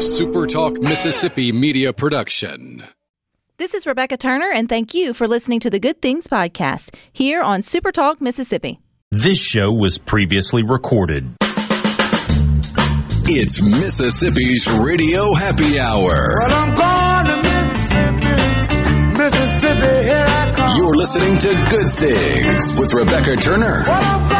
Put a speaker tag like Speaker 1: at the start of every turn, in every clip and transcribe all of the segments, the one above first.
Speaker 1: SuperTalk Mississippi media production.
Speaker 2: This is Rebecca Turner, and thank you for listening to the Good Things Podcast here on SuperTalk Mississippi.
Speaker 3: This show was previously recorded.
Speaker 1: It's Mississippi's Radio Happy Hour.
Speaker 4: Well, I'm going to Mississippi, Mississippi, here I come.
Speaker 1: You're listening to Good Things with Rebecca Turner,
Speaker 4: Well,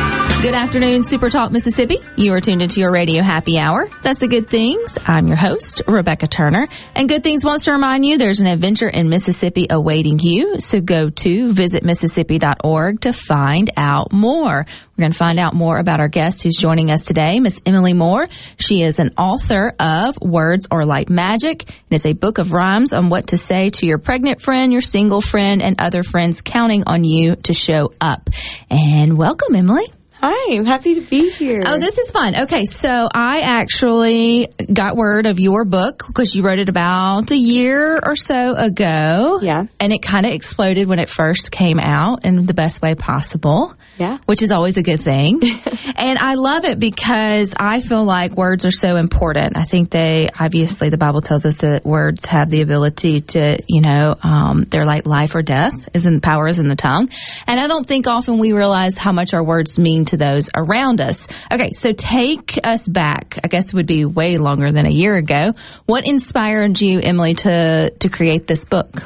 Speaker 2: Good afternoon, Super Talk Mississippi. You are tuned into your radio happy hour. That's the Good Things. I'm your host, Rebecca Turner. And Good Things wants to remind you there's an adventure in Mississippi awaiting you. So go to visitmississippi.org to find out more. We're going to find out more about our guest who's joining us today, Miss Emily Moore. She is an author of Words Are Like Magic. It is a book of rhymes on what to say to your pregnant friend, your single friend, and other friends counting on you to show up. And welcome, Emily.
Speaker 5: Hi, I'm happy to be here.
Speaker 2: Oh, this is fun. Okay, so I actually got word of your book because you wrote it about a year or so ago.
Speaker 5: Yeah.
Speaker 2: And it kind of exploded when it first came out in the best way possible.
Speaker 5: Yeah.
Speaker 2: Which is always a good thing. and I love it because I feel like words are so important. I think they, obviously, the Bible tells us that words have the ability to, you know, um, they're like life or death, is in power is in the tongue. And I don't think often we realize how much our words mean to those around us. Okay, so take us back. I guess it would be way longer than a year ago. What inspired you, Emily, to to create this book?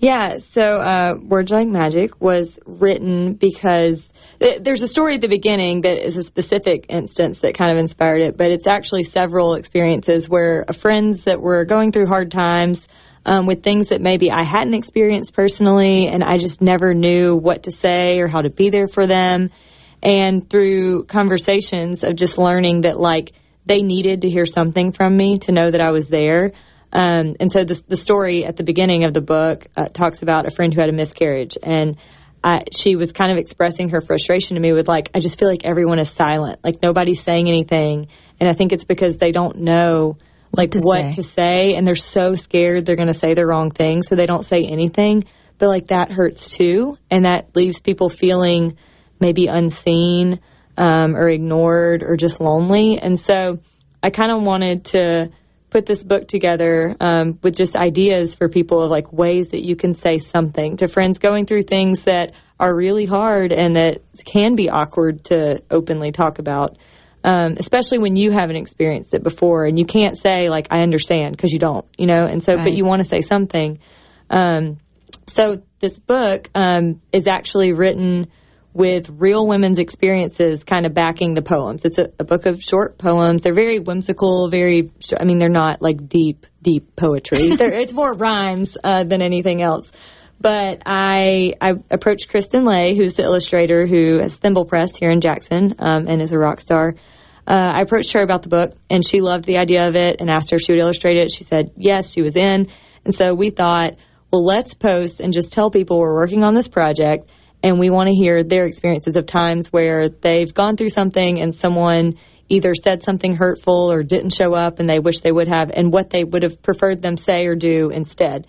Speaker 5: yeah, so uh, Words Like Magic was written because th- there's a story at the beginning that is a specific instance that kind of inspired it, but it's actually several experiences where friends that were going through hard times um, with things that maybe I hadn't experienced personally, and I just never knew what to say or how to be there for them. And through conversations of just learning that, like, they needed to hear something from me to know that I was there. Um, and so the, the story at the beginning of the book uh, talks about a friend who had a miscarriage, and I, she was kind of expressing her frustration to me with like, I just feel like everyone is silent, like nobody's saying anything, and I think it's because they don't know like
Speaker 2: to
Speaker 5: what
Speaker 2: say.
Speaker 5: to say, and they're so scared they're going to say the wrong thing, so they don't say anything. But like that hurts too, and that leaves people feeling maybe unseen um, or ignored or just lonely. And so I kind of wanted to put this book together um, with just ideas for people of like ways that you can say something to friends going through things that are really hard and that can be awkward to openly talk about. Um, especially when you haven't experienced it before and you can't say like I understand because you don't, you know, and so but you want to say something. Um, so this book um, is actually written with real women's experiences kind of backing the poems. It's a, a book of short poems. They're very whimsical, very, I mean, they're not like deep, deep poetry. It's more rhymes uh, than anything else. But I, I approached Kristen Ley, who's the illustrator who has Thimble Press here in Jackson um, and is a rock star. Uh, I approached her about the book, and she loved the idea of it and asked her if she would illustrate it. She said yes, she was in. And so we thought, well, let's post and just tell people we're working on this project and we want to hear their experiences of times where they've gone through something and someone either said something hurtful or didn't show up and they wish they would have and what they would have preferred them say or do instead.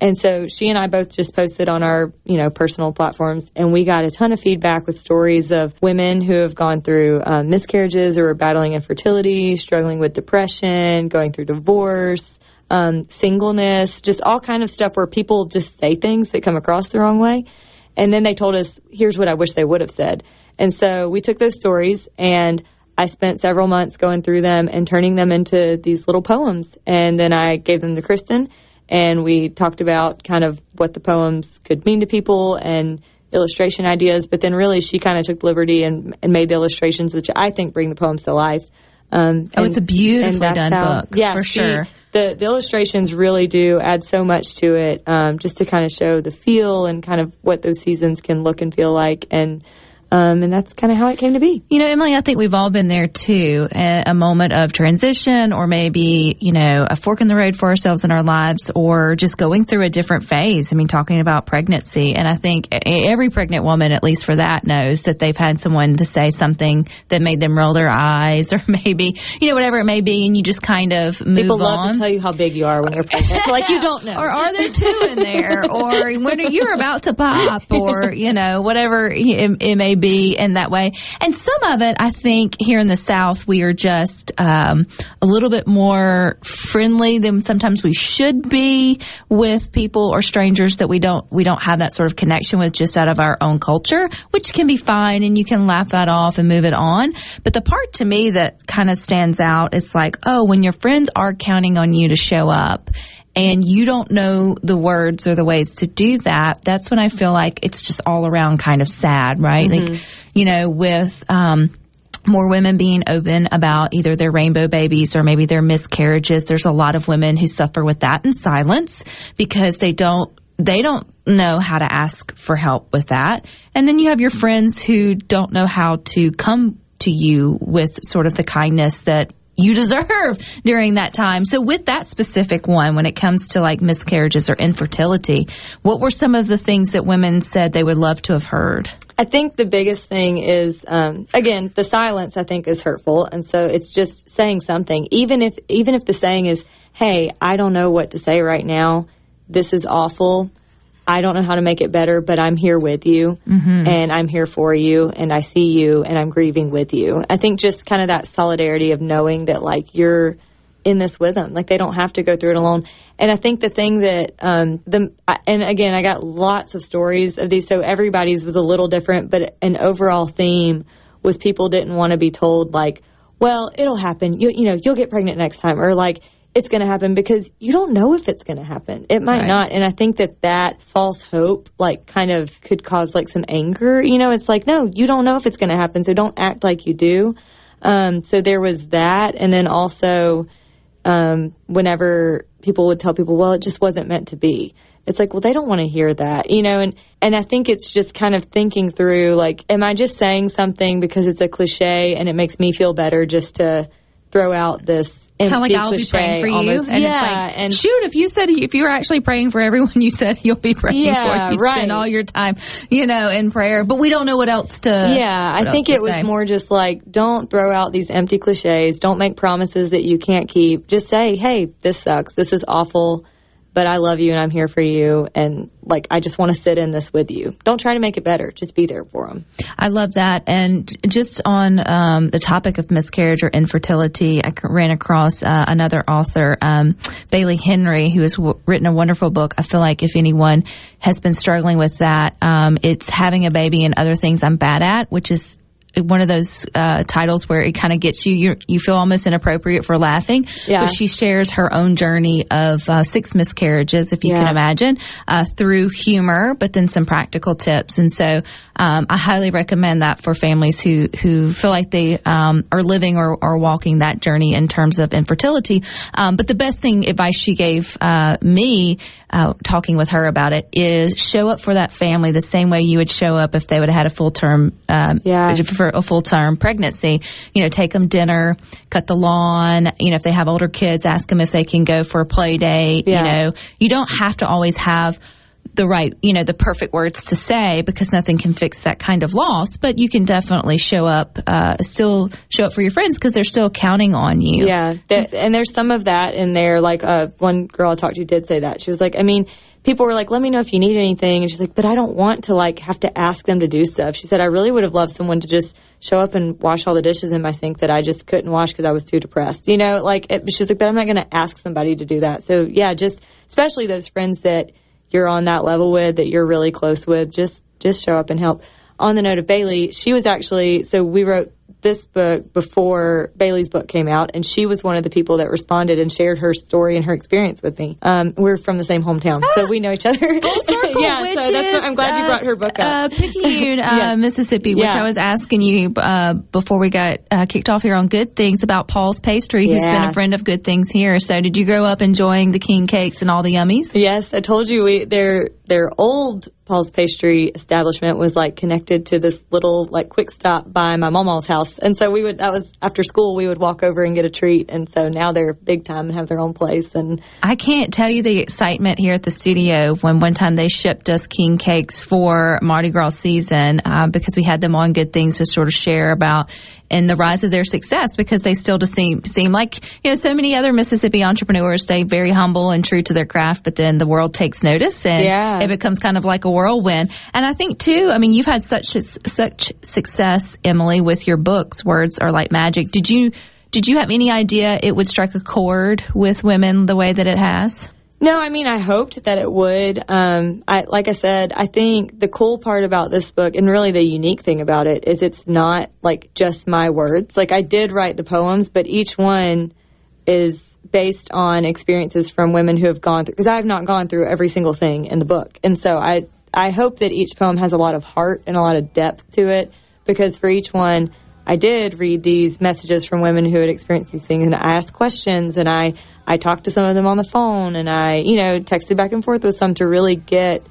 Speaker 5: And so she and I both just posted on our, you know, personal platforms, and we got a ton of feedback with stories of women who have gone through um, miscarriages or are battling infertility, struggling with depression, going through divorce, um, singleness, just all kind of stuff where people just say things that come across the wrong way. And then they told us, here's what I wish they would have said. And so we took those stories and I spent several months going through them and turning them into these little poems. And then I gave them to Kristen and we talked about kind of what the poems could mean to people and illustration ideas. But then really she kind of took liberty and, and made the illustrations, which I think bring the poems to life. Um,
Speaker 2: Oh, it's a beautifully done
Speaker 5: how-
Speaker 2: book,
Speaker 5: Yeah,
Speaker 2: for
Speaker 5: she-
Speaker 2: sure.
Speaker 5: The the illustrations really do add so much to it, um, just to kind of show the feel and kind of what those seasons can look and feel like. And Um, and that's kind of how it came to be.
Speaker 2: You know, Emily, I think we've all been there too. A, a, moment of transition or maybe, you know, a fork in the road for ourselves in our lives or just going through a different phase. I mean, talking about pregnancy. And I think every pregnant woman, at least for that, knows that they've had someone to say something that made them roll their eyes or maybe, you know, whatever it may be. And you just kind of move
Speaker 5: People love
Speaker 2: on.
Speaker 5: to tell you how big you are when you're pregnant. like you don't know.
Speaker 2: or are there two in there? or when you're about to pop or, you know, whatever it, it may be be in that way. And some of it, I think, here in the South, we are just um, a little bit more friendly than sometimes we should be with people or strangers that we don't we don't have that sort of connection with just out of our own culture, which can be fine, and you can laugh that off and move it on. But the part to me that kind of stands out, it's like, oh, when your friends are counting on you to show up and you don't know the words or the ways to do that, that's when I feel like it's just all around kind of sad, right? Mm-hmm. Like, you know, with, um, more women being open about either their rainbow babies or maybe their miscarriages. There's a lot of women who suffer with that in silence because they don't, they don't know how to ask for help with that. And then you have your friends who don't know how to come to you with sort of the kindness that you deserve during that time. So with that specific one, when it comes to like miscarriages or infertility, what were some of the things that women said they would love to have heard?
Speaker 5: I think the biggest thing is, um, again, the silence. I think is hurtful, and so it's just saying something, even if even if the saying is, "Hey, I don't know what to say right now. This is awful. I don't know how to make it better, but I'm here with you mm-hmm. and I'm here for you and I see you and I'm grieving with you. I think just kind of that solidarity of knowing that like you're in this with them. Like they don't have to go through it alone. And I think the thing that, um, the, and again, I got lots of stories of these. So everybody's was a little different, but an overall theme was people didn't want to be told like, well, it'll happen. You, you know, you'll get pregnant next time or like, it's going to happen because you don't know if it's going to happen. It might right. not. And I think that that false hope, like, kind of could cause like some anger. You know, it's like, no, you don't know if it's going to happen. So don't act like you do. Um, so there was that. And then also, um, whenever people would tell people, well, it just wasn't meant to be. It's like, well, they don't want to hear that, you know, and, and I think it's just kind of thinking through, like, am I just saying something because it's a cliche and it makes me feel better just to, throw out this kind of like I'll be praying for
Speaker 2: almost.
Speaker 5: you.
Speaker 2: And
Speaker 5: yeah,
Speaker 2: like, and shoot, if you said if you were actually praying for everyone you said you'll be praying
Speaker 5: yeah,
Speaker 2: for, you
Speaker 5: right.
Speaker 2: spend all your time, you know, in prayer. But we don't know what else to.
Speaker 5: Yeah, I think it was
Speaker 2: say.
Speaker 5: more just like don't throw out these empty cliches. Don't make promises that you can't keep. Just say, hey, this sucks. This is awful but I love you and I'm here for you. And like, I just want to sit in this with you. Don't try to make it better. Just be there for them.
Speaker 2: I love that. And just on um, the topic of miscarriage or infertility, I ran across uh, another author, um, Bailey Hurley, who has w- written a wonderful book. I feel like if anyone has been struggling with that, um, it's having a baby and other things I'm bad at, which is one of those uh, titles where it kind of gets you you you feel almost inappropriate for laughing.
Speaker 5: Yeah.
Speaker 2: But she shares her own journey of uh, six miscarriages, if you yeah. can imagine, uh, through humor, but then some practical tips. And so um, I highly recommend that for families who who feel like they um, are living or, or walking that journey in terms of infertility. Um, but the best thing advice she gave uh, me uh, talking with her about it is show up for that family the same way you would show up if they would have had a full term, um,
Speaker 5: yeah.
Speaker 2: for a full term pregnancy. You know, take them dinner, cut the lawn. You know, if they have older kids, ask them if they can go for a play date.
Speaker 5: Yeah.
Speaker 2: You know, you don't have to always have the right, you know, the perfect words to say because nothing can fix that kind of loss, but you can definitely show up, uh, still show up for your friends because they're still counting on you.
Speaker 5: Yeah. That, and there's some of that in there. Like, uh, one girl I talked to did say that. She was like, I mean, people were like, let me know if you need anything. And she's like, but I don't want to like have to ask them to do stuff. She said, I really would have loved someone to just show up and wash all the dishes in my sink that I just couldn't wash because I was too depressed. You know, like it, she's like, but I'm not going to ask somebody to do that. So yeah, just especially those friends that you're on that level with that you're really close with, just just show up and help. On the note of Bailey, she was actually so we wrote this book before Bailey's book came out, and she was one of the people that responded and shared her story and her experience with me. Um, we're from the same hometown, so we know each other.
Speaker 2: Full circle,
Speaker 5: yeah,
Speaker 2: which
Speaker 5: so that's what, I'm glad you
Speaker 2: uh,
Speaker 5: brought her book up. Uh.
Speaker 2: Picayune, uh,
Speaker 5: Yes.
Speaker 2: Mississippi, which
Speaker 5: Yeah.
Speaker 2: I was asking you uh, before we got uh, kicked off here on Good Things about Paul's Pastry, who's been a friend of Good Things here. So, did you grow up enjoying the king cakes and all the yummies?
Speaker 5: Yes, I told you we their their old Paul's Pastry establishment was like connected to this little like quick stop by my mama's house, and so we would that was after school we would walk over and get a treat, and so now they're big time and have their own place, and
Speaker 2: I can't tell you the excitement here at the studio when one time they shipped us king cakes for Mardi Gras season uh, because we had them on Good Things to sort of share about and the rise of their success because they still just seem seem like you know so many other Mississippi entrepreneurs stay very humble and true to their craft, but then the world takes notice and
Speaker 5: Yeah.
Speaker 2: it becomes kind of like a whirlwind. And I think too, I mean, you've had such such success, Emily, with your books. Words are like magic. Did you? Did you have any idea it would strike a chord with women the way that it has?
Speaker 5: No, I mean, I hoped that it would. Um, I, like I said, I think the cool part about this book, and really the unique thing about it, is it's not like just my words. Like I did write the poems, but each one is based on experiences from women who have gone through. Because I have not gone through every single thing in the book, and so I I hope that each poem has a lot of heart and a lot of depth to it. Because for each one, I did read these messages from women who had experienced these things, and I asked questions, and I I talked to some of them on the phone, and I you know texted back and forth with some to really get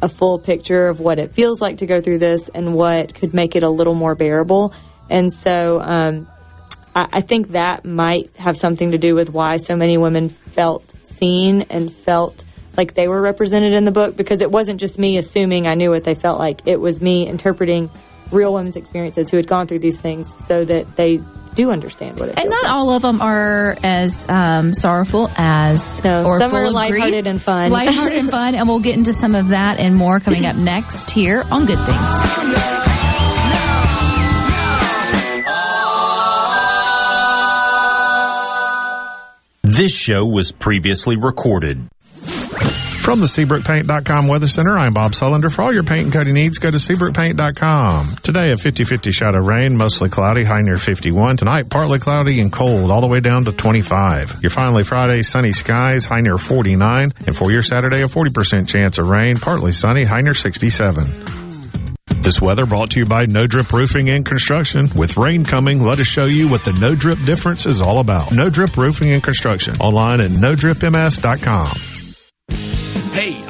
Speaker 5: a full picture of what it feels like to go through this and what could make it a little more bearable. And so um, I, I think that might have something to do with why so many women felt seen and felt like they were represented in the book because it wasn't just me assuming I knew what they felt like. It was me interpreting real women's experiences who had gone through these things so that they do understand what it
Speaker 2: And not
Speaker 5: like.
Speaker 2: all of them are as um, sorrowful as
Speaker 5: No,
Speaker 2: or
Speaker 5: some
Speaker 2: full
Speaker 5: are
Speaker 2: of
Speaker 5: lighthearted
Speaker 2: grief.
Speaker 5: and fun.
Speaker 2: Lighthearted and fun, and we'll get into some of that and more coming up next here on Good Things.
Speaker 3: This show was previously recorded.
Speaker 6: From the SeabrookPaint.com Weather Center, I'm Bob Sullender. For all your paint and coating needs, go to SeabrookPaint.com. Today, a 50-50 shot of rain, mostly cloudy, high near 51. Tonight, partly cloudy and cold, all the way down to 25. Your finally Friday, sunny skies, high near 49. And for your Saturday, a 40% chance of rain, partly sunny, high near 67. This weather brought to you by No Drip Roofing and Construction. With rain coming, let us show you what the No Drip difference is all about. No Drip Roofing and Construction. Online at NoDripMS.com.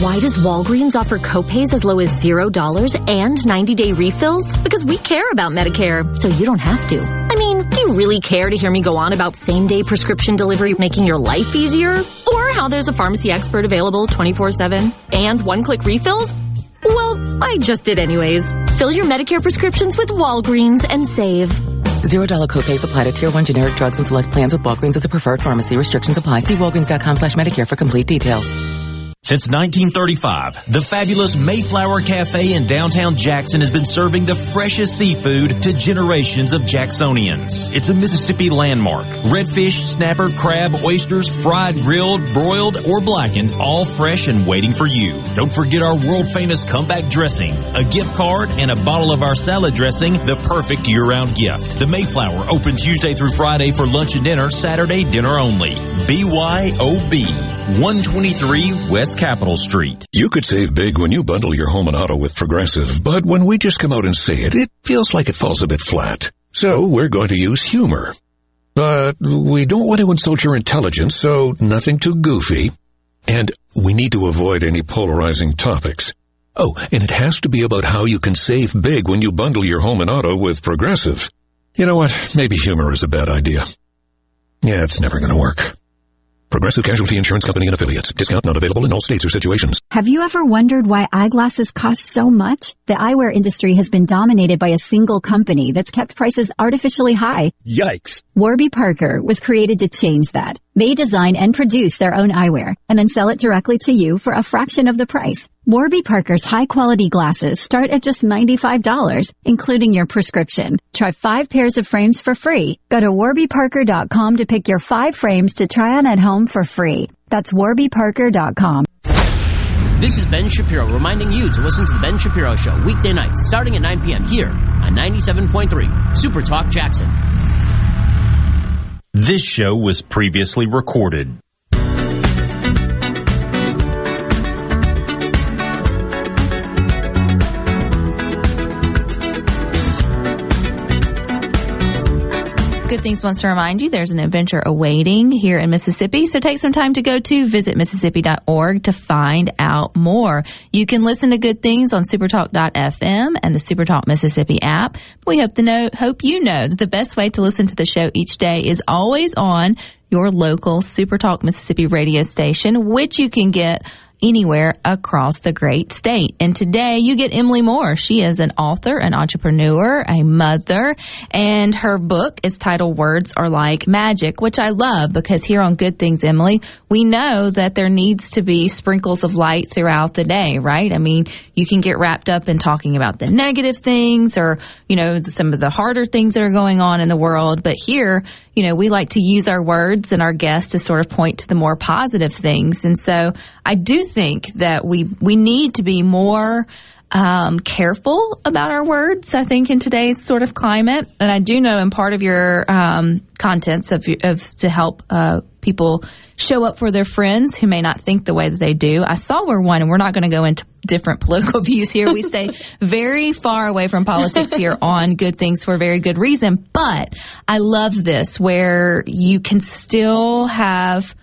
Speaker 7: Why does Walgreens offer copays as low as $0 and 90 day refills? Because we care about Medicare, so you don't have to. I mean, do you really care to hear me go on about same day prescription delivery making your life easier? Or how there's a pharmacy expert available 24 7 and one click refills? Well, I just did anyways. Fill your Medicare prescriptions with Walgreens and save.
Speaker 8: Zero dollar copays apply to tier one generic drugs and select plans with Walgreens as a preferred pharmacy. Restrictions apply. See walgreens.com slash Medicare for complete details.
Speaker 3: Since 1935, the fabulous Mayflower Cafe in downtown Jackson has been serving the freshest seafood to generations of Jacksonians. It's a Mississippi landmark. Redfish, snapper, crab, oysters, fried, grilled, broiled, or blackened, all fresh and waiting for you. Don't forget our world famous comeback dressing, a gift card, and a bottle of our salad dressing, the perfect year-round gift. The Mayflower opens Tuesday through Friday for lunch and dinner, Saturday dinner only. BYOB. 123 West Capitol Street.
Speaker 9: You could save big when you bundle your home and auto with Progressive, but when we just come out and say it, it feels like it falls a bit flat. So we're going to use humor. But we don't want to insult your intelligence, so nothing too goofy. And we need to avoid any polarizing topics. Oh, and it has to be about how you can save big when you bundle your home and auto with Progressive. You know what? Maybe humor is a bad idea. Yeah, it's never going to work. Progressive Casualty Insurance Company and affiliates. Discount not available in all states or situations.
Speaker 10: Have you ever wondered why eyeglasses cost so much? The eyewear industry has been dominated by a single company that's kept prices artificially high.
Speaker 11: Yikes.
Speaker 10: Warby Parker was created to change that. They design and produce their own eyewear and then sell it directly to you for a fraction of the price. Warby Parker's high quality glasses start at just $95, including your prescription. Try five pairs of frames for free. Go to warbyparker.com to pick your five frames to try on at home for free. That's warbyparker.com.
Speaker 12: This is Ben Shapiro reminding you to listen to The Ben Shapiro Show weekday nights starting at 9 p.m. here on 97.3 Super Talk Jackson.
Speaker 3: This show was previously recorded.
Speaker 2: Good Things wants to remind you there's an adventure awaiting here in Mississippi. So take some time to go to visitmississippi.org to find out more. You can listen to Good Things on supertalk.fm and the Supertalk Mississippi app. We hope to know, hope you know that the best way to listen to the show each day is always on your local Supertalk Mississippi radio station, which you can get anywhere across the great state. And today you get Emily Moore. She is an author, an entrepreneur, a mother, and her book is titled Words Are Like Magic, which I love because here on Good Things, Emily, we know that there needs to be sprinkles of light throughout the day, right? I mean, you can get wrapped up in talking about the negative things or, you know, some of the harder things that are going on in the world. But here, you know, we like to use our words and our guests to sort of point to the more positive things. And so I do think that we, we need to be more, um, careful about our words, I think, in today's sort of climate. And I do know in part of your um, contents of, of to help uh, people show up for their friends who may not think the way that they do. I saw where one, and we're not going to go into different political views here. We stay very far away from politics here on good things for a very good reason. But I love this where you can still have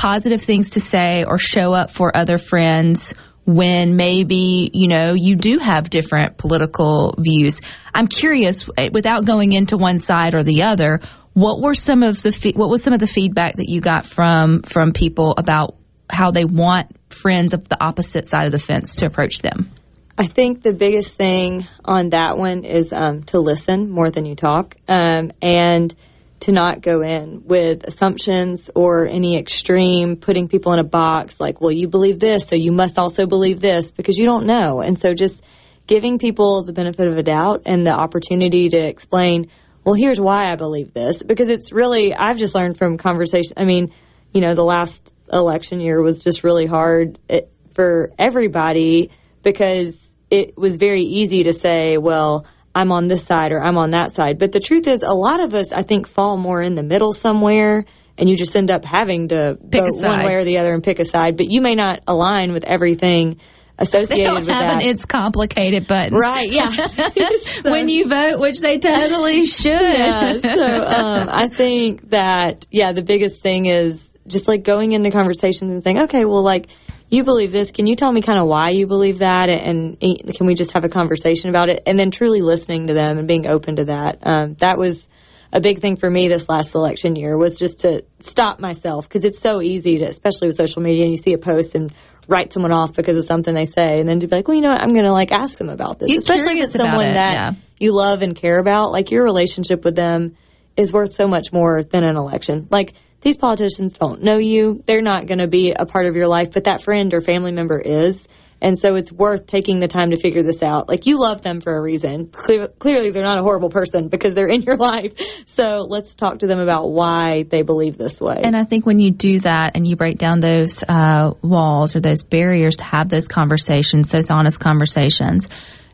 Speaker 2: positive things to say or show up for other friends when maybe, you know, you do have different political views. I'm curious, without going into one side or the other, what were some of the, what was some of the feedback that you got from, from people about how they want friends of the opposite side of the fence to approach them?
Speaker 5: I think the biggest thing on that one is um, to listen more than you talk, um, and to not go in with assumptions or any extreme putting people in a box like, well, you believe this, so you must also believe this because you don't know. And so just giving people the benefit of a doubt and the opportunity to explain, well, here's why I believe this because it's really, I've just learned from conversation. I mean, you know, the last election year was just really hard it, for everybody because it was very easy to say, well, I'm on this side or I'm on that side. But the truth is, a lot of us, I think, fall more in the middle somewhere, and you just end up having to
Speaker 2: Pick
Speaker 5: vote one way or the other and pick a side. But you may not align with everything
Speaker 2: They
Speaker 5: associated
Speaker 2: don't
Speaker 5: with
Speaker 2: have
Speaker 5: that.
Speaker 2: an it's complicated button.
Speaker 5: Right, yeah.
Speaker 2: when you vote, which they totally should.
Speaker 5: yeah, so um, I think that yeah, the biggest thing is just like going into conversations and saying, okay, well, like you believe this. Can you tell me kind of why you believe that, and, and can we just have a conversation about it? And then truly listening to them and being open to that. Um, that was a big thing for me this last election year was just to stop myself because it's so easy to, especially with social media, and you see a post and write someone off because of something they say, and then to be like, well, you know what, I'm going to like ask them about this,
Speaker 2: Get
Speaker 5: especially if it's someone
Speaker 2: it,
Speaker 5: that
Speaker 2: yeah.
Speaker 5: you love and care about. Like your relationship with them is worth so much more than an election. Like these politicians don't know you. They're not going to be a part of your life, but that friend or family member is. And so it's worth taking the time to figure this out. Like you love them for a reason. Cle- clearly they're not a horrible person because they're in your life. So let's talk to them about why they believe this way.
Speaker 2: And I think when you do that and you break down those uh, walls or those barriers to have those conversations, those honest conversations,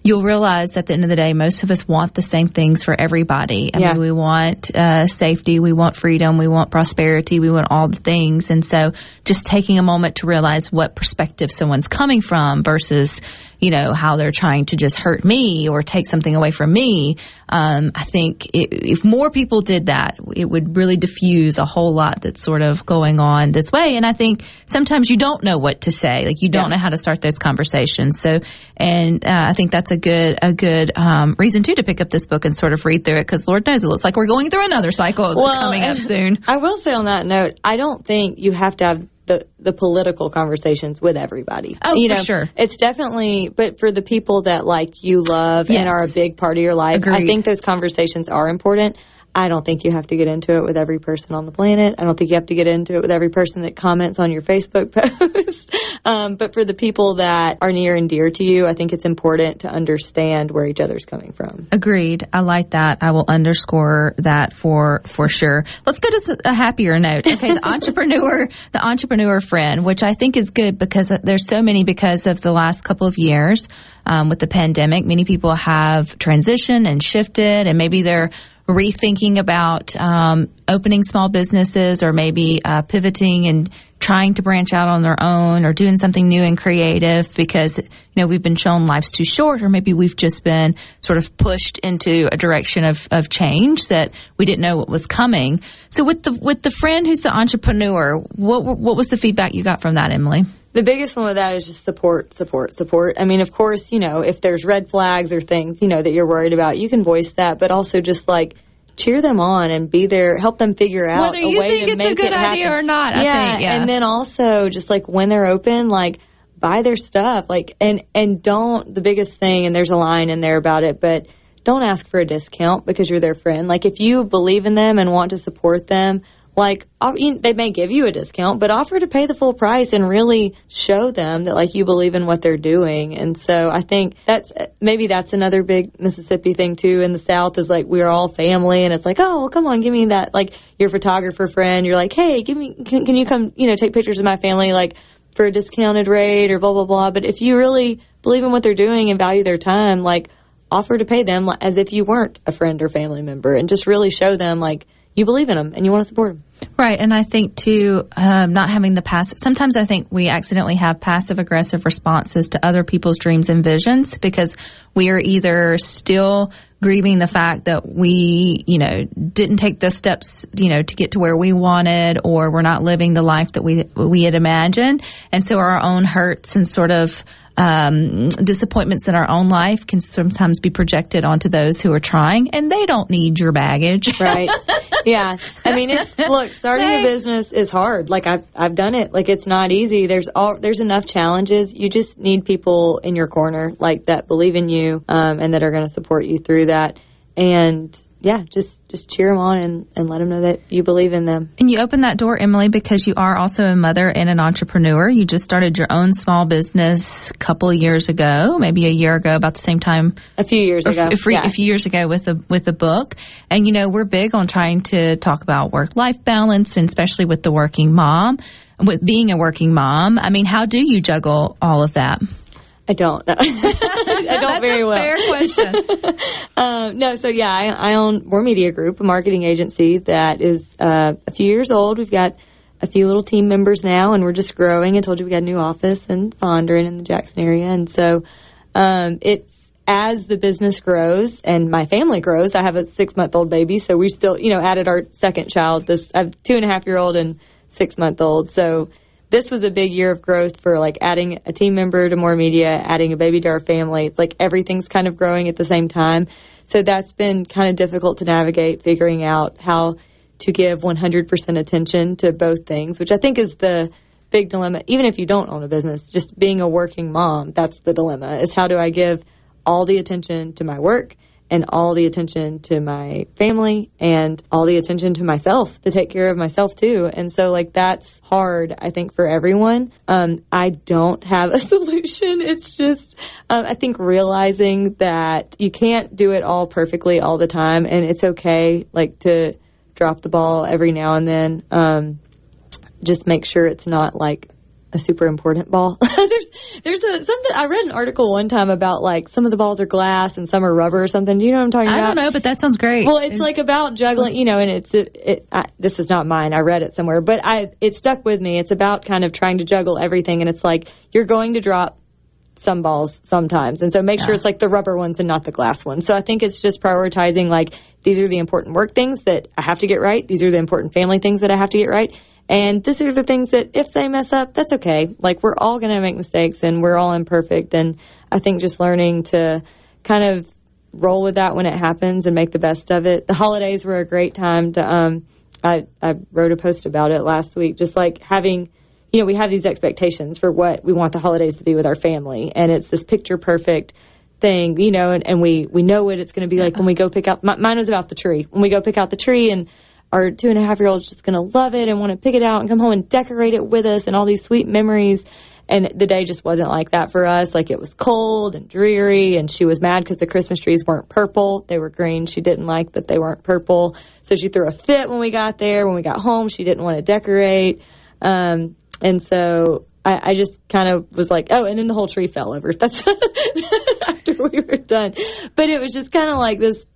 Speaker 2: you'll realize that at the end of the day, most of us want the same things for everybody. I
Speaker 5: Yeah.
Speaker 2: mean, we want uh, safety, we want freedom, we want prosperity, we want all the things. And so just taking a moment to realize what perspective someone's coming from versus, you know, how they're trying to just hurt me or take something away from me. Um, I think i if more people did that, it would really diffuse a whole lot that's sort of going on this way. And I think sometimes you don't know what to say, like you don't
Speaker 5: Yeah.
Speaker 2: know how to start those conversations. So, and uh, I think that's a a good a good um, reason too to pick up this book and sort of read through it because Lord knows it looks like we're going through another cycle coming up soon.
Speaker 5: I will say on that note, I don't think you have to have the, the political conversations with everybody.
Speaker 2: Oh,
Speaker 5: you
Speaker 2: for
Speaker 5: know,
Speaker 2: sure.
Speaker 5: It's definitely, but for the people that like you love
Speaker 2: Yes.
Speaker 5: and are a big part of your life, I think those conversations are important. I don't think you have to get into it with every person on the planet. I don't think you have to get into it with every person that comments on your Facebook post. um, but for the people that are near and dear to you, I think it's important to understand where each other's coming from.
Speaker 2: Agreed. I like that. I will underscore that for for sure. Let's go to a happier note. Okay, the entrepreneur, the entrepreneur friend, which I think is good because there's so many because of the last couple of years um, with the pandemic. Many people have transitioned and shifted, and maybe they're rethinking about um, opening small businesses or maybe uh, pivoting and trying to branch out on their own or doing something new and creative because you know we've been shown life's too short or maybe we've just been sort of pushed into a direction of, of change that we didn't know what was coming. So with the with the friend who's the entrepreneur what what was the feedback you got from that Emily
Speaker 5: The biggest one with that is just support, support, support. I mean, of course, you know, if there's red flags or things, you know, that you're worried about, you can voice that, but also just like cheer them on and be there, help them figure out
Speaker 2: Whether
Speaker 5: a
Speaker 2: you
Speaker 5: way
Speaker 2: think
Speaker 5: to
Speaker 2: it's a
Speaker 5: make
Speaker 2: good
Speaker 5: it happen.
Speaker 2: idea or not, I
Speaker 5: yeah,
Speaker 2: think, yeah.
Speaker 5: and then also just like when they're open, like buy their stuff, like and and don't the biggest thing. And there's a line in there about it, but don't ask for a discount because you're their friend. Like if you believe in them and want to support them, like they may give you a discount, but offer to pay the full price and really show them that like you believe in what they're doing. And so I think that's maybe that's another big Mississippi thing too. In the South is like we're all family, and it's like oh well, come on, give me that like your photographer friend. You're like hey, give me can, can you come you know take pictures of my family like for a discounted rate or blah blah blah. But if you really believe in what they're doing and value their time, like offer to pay them as if you weren't a friend or family member, and just really show them like you believe in them and you want to support them.
Speaker 2: Right, and I think too, um, not having the pass. Sometimes I think we accidentally have passive aggressive responses to other people's dreams and visions because we are either still grieving the fact that we, you know, didn't take the steps, you know, to get to where we wanted, or we're not living the life that we we had imagined, and so our own hurts and sort of um, disappointments in our own life can sometimes be projected onto those who are trying, and they don't need your baggage.
Speaker 5: Right. yeah. I mean, it's, look, starting a business is hard. Like I've, I've done it. Like it's not easy. There's all, there's enough challenges. You just need people in your corner, like that believe in you, um, and that are going to support you through that. And yeah, just, just cheer them on and, and let them know that you believe in them.
Speaker 2: And you opened that door, Emily, because you are also a mother and an entrepreneur. You just started your own small business a couple of years ago, maybe a year ago, about the same time.
Speaker 5: A few years ago,
Speaker 2: A, few-
Speaker 5: yeah.
Speaker 2: a few years ago with a with a book. And you know, we're big on trying to talk about work life balance, and especially with the working mom, with being a working mom. I mean, how do you juggle all of that?
Speaker 5: I don't. I don't very well.
Speaker 2: Fair question.
Speaker 5: um, no, so yeah, I, I own Moore Media Group, a marketing agency that is uh, a few years old. We've got a few little team members now, and we're just growing. I told you we got a new office in Fondren in the Jackson area, and so um, it's as the business grows and my family grows. I have a six month old baby, so we still, you know, added our second child. This I have two and a half year old and six month old, so this was a big year of growth for like adding a team member to Moore Media, adding a baby to our family. Like everything's kind of growing at the same time. So that's been kind of difficult to navigate, figuring out how to give 100% attention to both things, which I think is the big dilemma. Even if you don't own a business, just being a working mom, that's the dilemma is how do I give all the attention to my work and all the attention to my family and all the attention to myself to take care of myself too. And so like that's hard, I think, for everyone. Um, I don't have a solution. It's just, um, I think realizing that you can't do it all perfectly all the time and it's okay like to drop the ball every now and then. Um, just make sure it's not like a super important ball. there's there's a something I read an article one time about like some of the balls are glass and some are rubber or something. Do you know what I'm talking
Speaker 2: I
Speaker 5: about?
Speaker 2: I don't know, but that sounds great.
Speaker 5: Well, it's, like about juggling, you know, and it's it, it I, this is not mine. I read it somewhere, but I it stuck with me. It's about kind of trying to juggle everything, and it's like you're going to drop some balls sometimes, and so make sure it's like the rubber ones and not the glass ones. So I think it's just prioritizing like these are the important work things that I have to get right. These are the important family things that I have to get right. And these are the things that if they mess up, that's okay. Like we're all going to make mistakes and we're all imperfect. And I think just learning to kind of roll with that when it happens and make the best of it. The holidays were a great time to. Um, I I wrote a post about it last week. Just like having, you know, we have these expectations for what we want the holidays to be with our family, and it's this picture perfect thing, you know, and, and we we know what it's going to be like when we go pick out. My, mine was about the tree. When we go pick out the tree and our two and a half year old's just going to love it and want to pick it out and come home and decorate it with us and all these sweet memories. And the day just wasn't like that for us. Like it was cold and dreary, and she was mad because the Christmas trees weren't purple. They were green. She didn't like that they weren't purple. So she threw a fit when we got there. When we got home, she didn't want to decorate. Um, and so I, I just kind of was like, oh, and then the whole tree fell over. That's after we were done. But it was just kind of like this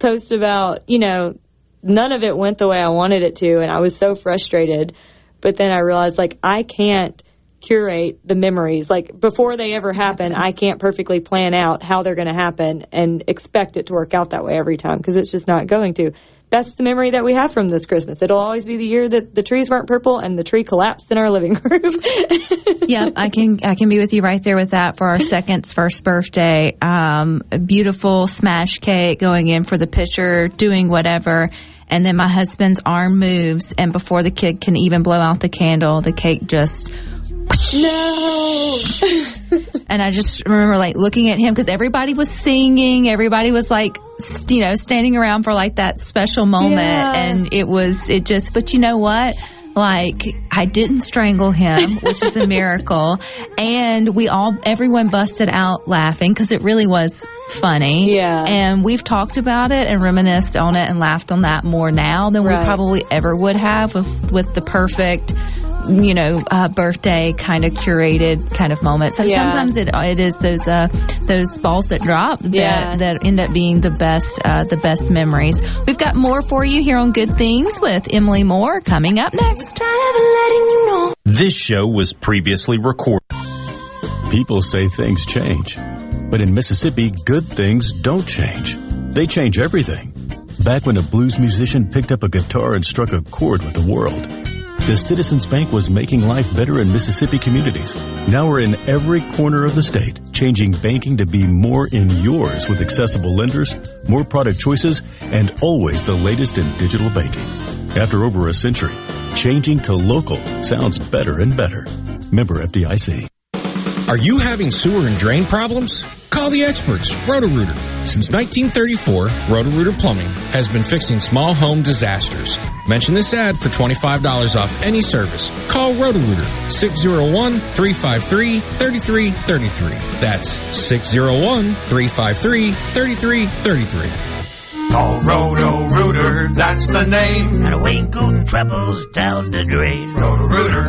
Speaker 5: post about, you know, none of it went the way I wanted it to. And I was so frustrated. But then I realized, like, I can't curate the memories. Like, before they ever happen, I can't perfectly plan out how they're going to happen and expect it to work out that way every time because it's just not going to. That's the memory that we have from this Christmas. It'll always be the year that the trees weren't purple and the tree collapsed in our living room.
Speaker 2: yep, I can I can be with you right there with that for our second's first birthday. Um, a beautiful smash cake going in for the pitcher, doing whatever, and then my husband's arm moves, and before the kid can even blow out the candle, the cake just
Speaker 5: no.
Speaker 2: and I just remember like looking at him because everybody was singing, everybody was like, you know, standing around for like that special moment.
Speaker 5: Yeah.
Speaker 2: And it was, it just, but you know what? Like, I didn't strangle him, which is a miracle. And we all, everyone busted out laughing because it really was funny.
Speaker 5: Yeah.
Speaker 2: And we've talked about it and reminisced on it and laughed on that more now than
Speaker 5: Right.
Speaker 2: we probably ever would have with, with the perfect, you know, uh, birthday kind of curated kind of moment. So
Speaker 5: Yeah.
Speaker 2: sometimes it it is those uh, those balls that drop that
Speaker 5: Yeah.
Speaker 2: that end up being the best uh, the best memories. We've got more for you here on Good Things with Emily Moore coming up next.
Speaker 3: This show was previously recorded.
Speaker 11: People say things change, but in Mississippi, good things don't change. They change everything. Back when a blues musician picked up a guitar and struck a chord with the world, the Citizens Bank was making life better in Mississippi communities. Now we're in every corner of the state, changing banking to be more in yours with accessible lenders, more product choices, and always the latest in digital banking. After over a century, changing to local sounds better and better. Member FDIC.
Speaker 13: Are you having sewer and drain problems? Call the experts, Roto-Rooter. Since 1934, Roto-Rooter Plumbing has been fixing small home disasters. Mention this ad for $25 off any service. Call Roto-Rooter 601-353-3333. That's 601-353-3333.
Speaker 4: Call Roto Rooter, that's the name. And away good troubles down the drain. Roto Rooter.
Speaker 14: Be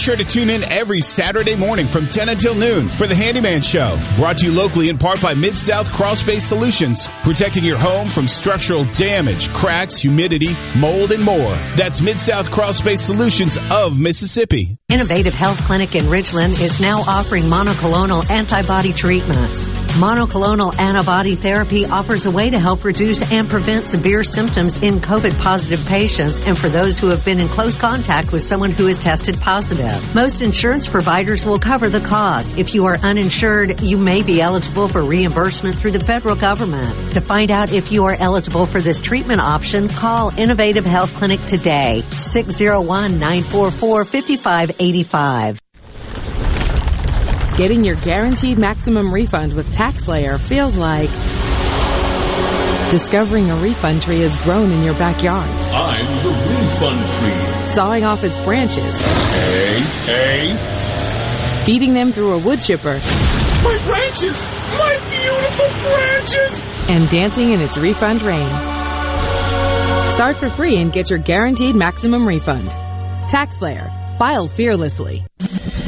Speaker 14: sure to tune in every Saturday morning from 10 until noon for the Handyman Show. Brought to you locally in part by Mid-South Crawl Space Solutions. Protecting your home from structural damage, cracks, humidity, mold, and more. That's Mid-South Crawl Space Solutions of Mississippi.
Speaker 15: Innovative Health Clinic in Ridgeland is now offering monoclonal antibody treatments. Monoclonal antibody therapy offers a way to help reduce and prevent severe symptoms in COVID positive patients and for those who have been in close contact with someone who is tested positive. Most insurance providers will cover the cost. If you are uninsured, you may be eligible for reimbursement through the federal government. To find out if you are eligible for this treatment option, call Innovative Health Clinic today, 601-944-5585.
Speaker 8: Getting your guaranteed maximum refund with TaxSlayer feels like discovering a refund tree has grown in your backyard.
Speaker 9: I'm the refund tree.
Speaker 8: Sawing off its branches,
Speaker 9: Hey, hey.
Speaker 8: feeding them through a wood chipper,
Speaker 9: My branches! My beautiful branches!
Speaker 8: and dancing in its refund rain. Start for free and get your guaranteed maximum refund. TaxSlayer. File fearlessly.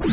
Speaker 16: I'm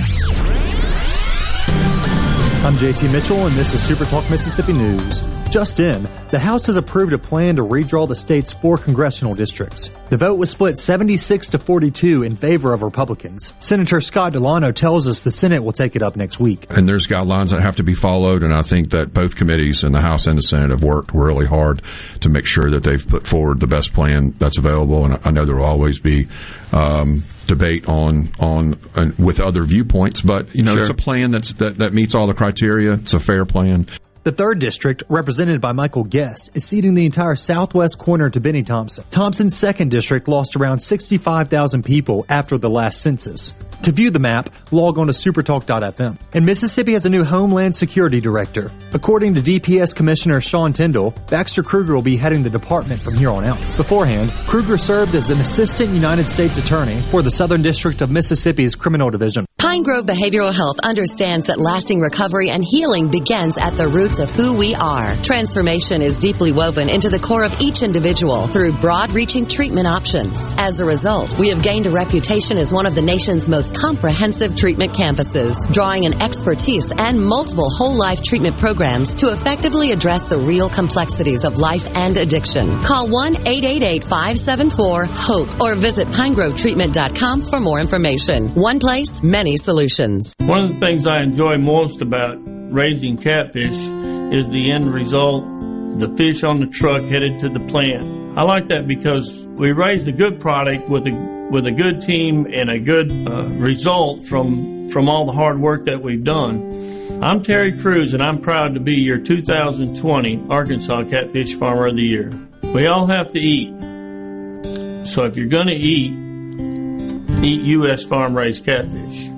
Speaker 16: JT Mitchell, and this is Super Talk Mississippi News. Just in, the House has approved a plan to redraw the state's four congressional districts. The vote was split 76 to 42 in favor of Republicans. Senator Scott DeLano tells us the Senate will take it up next week.
Speaker 17: And there's guidelines that have to be followed, and I think that both committees in the House and the Senate have worked really hard to make sure that they've put forward the best plan that's available. And I know there will always be um, debate on on uh, with other viewpoints, but you know
Speaker 16: Sure.
Speaker 17: it's a plan that's that, that meets all the criteria. It's a fair plan.
Speaker 16: The third district, represented by Michael Guest, is ceding the entire southwest corner to Bennie Thompson. Thompson's second district lost around 65,000 people after the last census. To view the map, log on to supertalk.fm. And Mississippi has a new Homeland Security Director. According to DPS Commissioner Sean Tindell, Baxter Kruger will be heading the department from here on out. Beforehand, Kruger served as an assistant United States attorney for the Southern District of Mississippi's Criminal Division.
Speaker 18: Pine Grove Behavioral Health understands that lasting recovery and healing begins at the roots of who we are. Transformation is deeply woven into the core of each individual through broad reaching treatment options. As a result, we have gained a reputation as one of the nation's most comprehensive treatment campuses, drawing an expertise and multiple whole life treatment programs to effectively address the real complexities of life and addiction. Call 1-888-574-HOPE or visit pinegrovetreatment.com for more information. One place, many solutions.
Speaker 19: One of the things I enjoy most about raising catfish is the end result, the fish on the truck headed to the plant. I like that because we raised a good product with a with a good team and a good uh, result from from all the hard work that we've done. I'm Terry Cruz and I'm proud to be your 2020 Arkansas Catfish Farmer of the Year. We all have to eat. So if you're going to eat, eat U.S. farm raised catfish.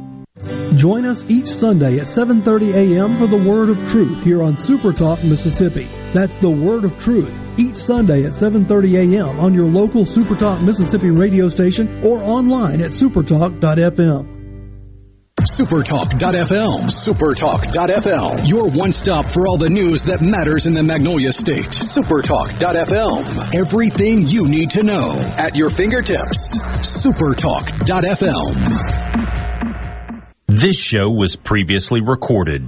Speaker 20: Join us each Sunday at 7:30 a.m. for the Word of Truth here on Super Talk Mississippi. That's the Word of Truth each Sunday at 7:30 a.m. on your local Super Talk Mississippi radio station or online at supertalk.fm.
Speaker 1: Supertalk.fm. Supertalk.fm. Your one stop for all the news that matters in the Magnolia State. Supertalk.fm. Everything you need to know at your fingertips. Supertalk.fm.
Speaker 3: This show was previously recorded.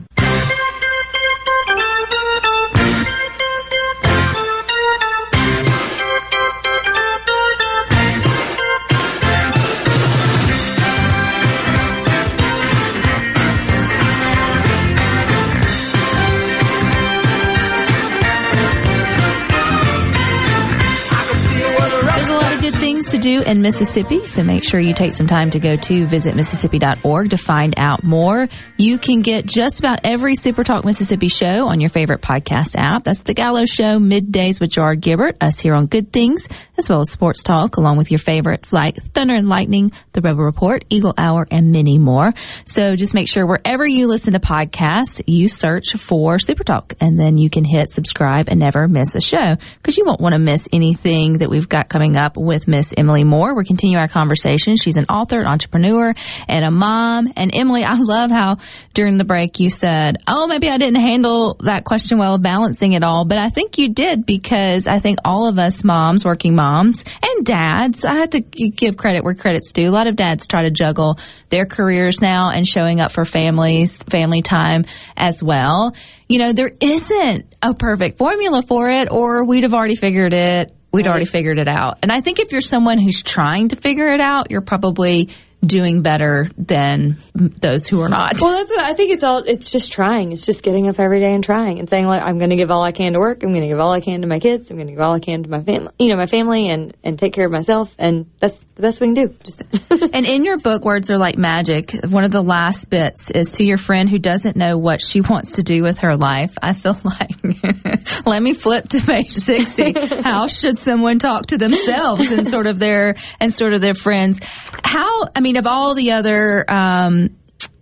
Speaker 2: Do in Mississippi, so make sure you take some time to go to visitmississippi.org to find out more. You can get just about every Super Talk Mississippi show on your favorite podcast app. That's The Gallo Show, Middays with Gerard Gibert, us here on Good Things, as well as Sports Talk, along with your favorites like Thunder and Lightning, The Rebel Report, Eagle Hour, and many more. So just make sure wherever you listen to podcasts, you search for Super Talk, and then you can hit subscribe and never miss a show, because you won't want to miss anything that we've got coming up with Miss Emily Moore. We're continuing our conversation. She's an author, an entrepreneur, and a mom. And Emily, I love how during the break you said, "Oh, maybe I didn't handle that question well, balancing it all," but I think you did because I think all of us moms, working moms, and dads, I have to give credit where credit's due. A lot of dads try to juggle their careers now and showing up for families, family time as well. You know, there isn't a perfect formula for it, or we'd have already figured it we'd already figured it out. And I think if you're someone who's trying to figure it out, you're probably doing better than those who are not.
Speaker 5: Well, that's what I think. It's all. It's just trying. It's just getting up every day and trying and saying like, I'm going to give all I can to work. I'm going to give all I can to my kids. I'm going to give all I can to my family. You know, my family and and take care of myself. And that's the best we can do. Just
Speaker 2: and in your book, Words Are Like Magic, one of the last bits is to your friend who doesn't know what she wants to do with her life. I feel like, let me flip to page 60. How should someone talk to themselves and sort of their, and sort of their friends? How, I mean, of all the other, um,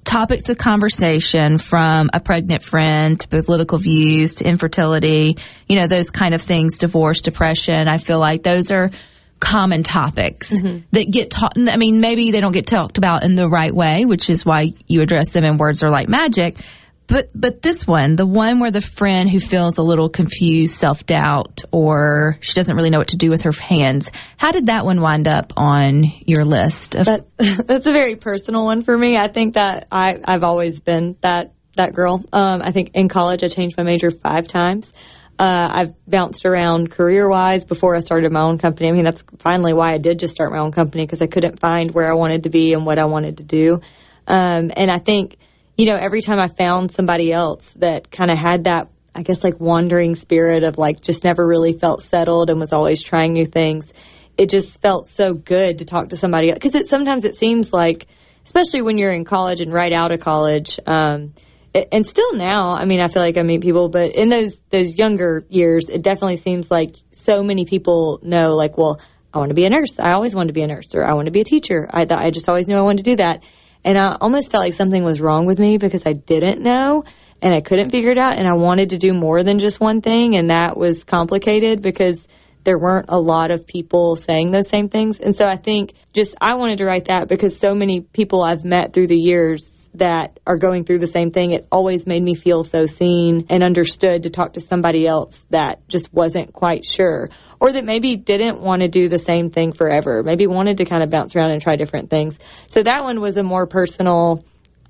Speaker 2: topics of conversation from a pregnant friend to political views to infertility, you know, those kind of things, divorce, depression. I feel like those are common topics
Speaker 5: Mm-hmm.
Speaker 2: that get taught. I mean, maybe they don't get talked about in the right way, which is why you address them in words are like magic. But, but this one, the one where the friend who feels a little confused, self doubt, or she doesn't really know what to do with her hands, how did that one wind up on your list? Of-
Speaker 5: That, that's a very personal one for me. I think that I, I've always been that that girl. Um, I think in college I changed my major five times. Uh, I've bounced around career wise before I started my own company. I mean, that's finally why I did just start my own company because I couldn't find where I wanted to be and what I wanted to do. Um, and I think, you know, every time I found somebody else that kind of had that, I guess, like wandering spirit of like just never really felt settled and was always trying new things, it just felt so good to talk to somebody. Because it, sometimes it seems like, especially when you're in college and right out of college, um, a- and still now, I mean, I feel like I meet people, but in those those younger years, it definitely seems like so many people know, like, well, I want to be a nurse. I always wanted to be a nurse, or I want to be a teacher. I I just always knew I wanted to do that, and I almost felt like something was wrong with me because I didn't know and I couldn't figure it out, and I wanted to do more than just one thing, and that was complicated because there weren't a lot of people saying those same things. And so I think just I wanted to write that because so many people I've met through the years that are going through the same thing, it always made me feel so seen and understood to talk to somebody else that just wasn't quite sure or that maybe didn't want to do the same thing forever, maybe wanted to kind of bounce around and try different things. So that one was a more personal,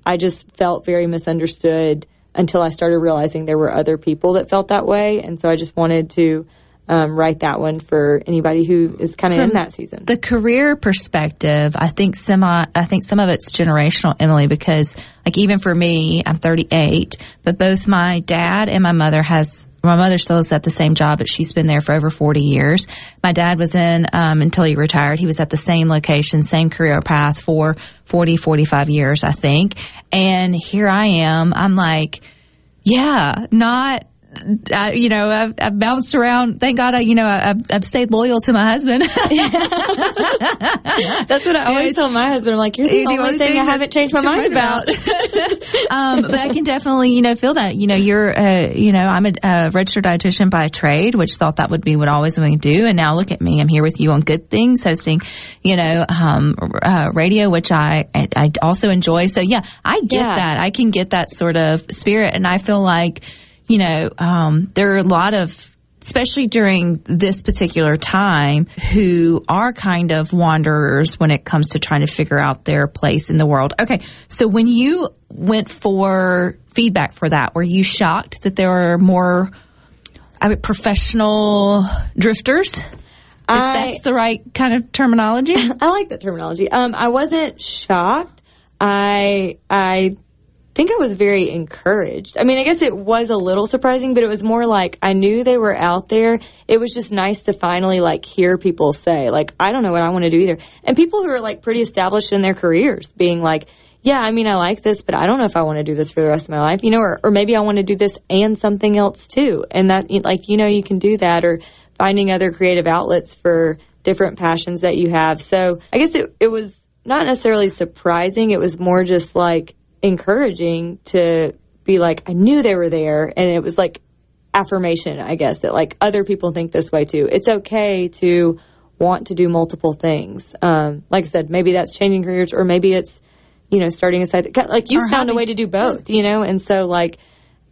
Speaker 5: I just felt very misunderstood until I started realizing there were other people that felt that way. And so I just wanted to um, write that one for anybody who is kind of in that season.
Speaker 2: The career perspective, I think some, I think some of it's generational, Emily, because like even for me, I'm 38, but both my dad and my mother has, my mother still is at the same job, but she's been there for over 40 years. My dad was in, um, until he retired, he was at the same location, same career path for 40, 45 years, I think. And here I am, I'm like, yeah, not, I, you know, I've, I've bounced around. Thank God, I, you know, I've, I've stayed loyal to my husband.
Speaker 5: That's what I always tell my husband. I'm like, you're the only thing I haven't changed my mind about.
Speaker 2: um, but I can definitely, you know, feel that. You know, you're, uh, you know, I'm a, a registered dietitian by trade, which thought that would be what I always going to do, and now look at me. I'm here with you on Good Things, hosting, you know, um, uh, radio, which I I also enjoy. So yeah, I get
Speaker 5: Yeah.
Speaker 2: that. I can get that sort of spirit, and I feel like, you know, um, there are a lot of especially during this particular time, who are kind of wanderers when it comes to trying to figure out their place in the world. Okay, so when you went for feedback for that, were you shocked that there were more I mean, professional drifters?
Speaker 5: I-
Speaker 2: that's the right kind of terminology.
Speaker 5: I like that terminology. Um, I wasn't shocked. I I think I was very encouraged. I mean, I guess it was a little surprising, but it was more like I knew they were out there. It was just nice to finally like hear people say, like, I don't know what I want to do either. And people who are like pretty established in their careers being like, yeah, I mean, I like this, but I don't know if I want to do this for the rest of my life, you know, or, or maybe I want to do this and something else too. And that, like, you know, you can do that or finding other creative outlets for different passions that you have. So I guess it, it was not necessarily surprising. It was more just like encouraging to be like, I knew they were there. And it was like affirmation, I guess, that like other people think this way too. It's okay to want to do multiple things. Um, like I said, maybe that's changing careers or maybe it's, you know, starting a side, like you
Speaker 2: Or
Speaker 5: found a way to do both, you know? And so like,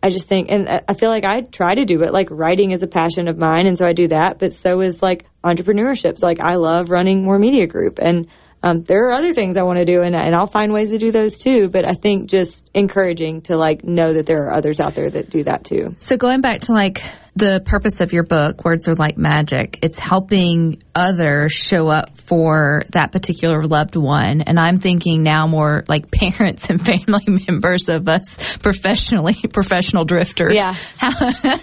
Speaker 5: I just think, and I I feel like I try to do it. Like writing is a passion of mine, and so I do that. But so is like entrepreneurship. So, like I love running Moore Media Group, and um, there are other things I want to do, and, and I'll find ways to do those too. But I think just encouraging to like know that there are others out there that do that too.
Speaker 2: So going back to like the purpose of your book, Words Are Like Magic, it's helping others show up for that particular loved one. And I'm thinking now more like parents and family members of us professionally, professional drifters.
Speaker 5: Yeah.
Speaker 2: How,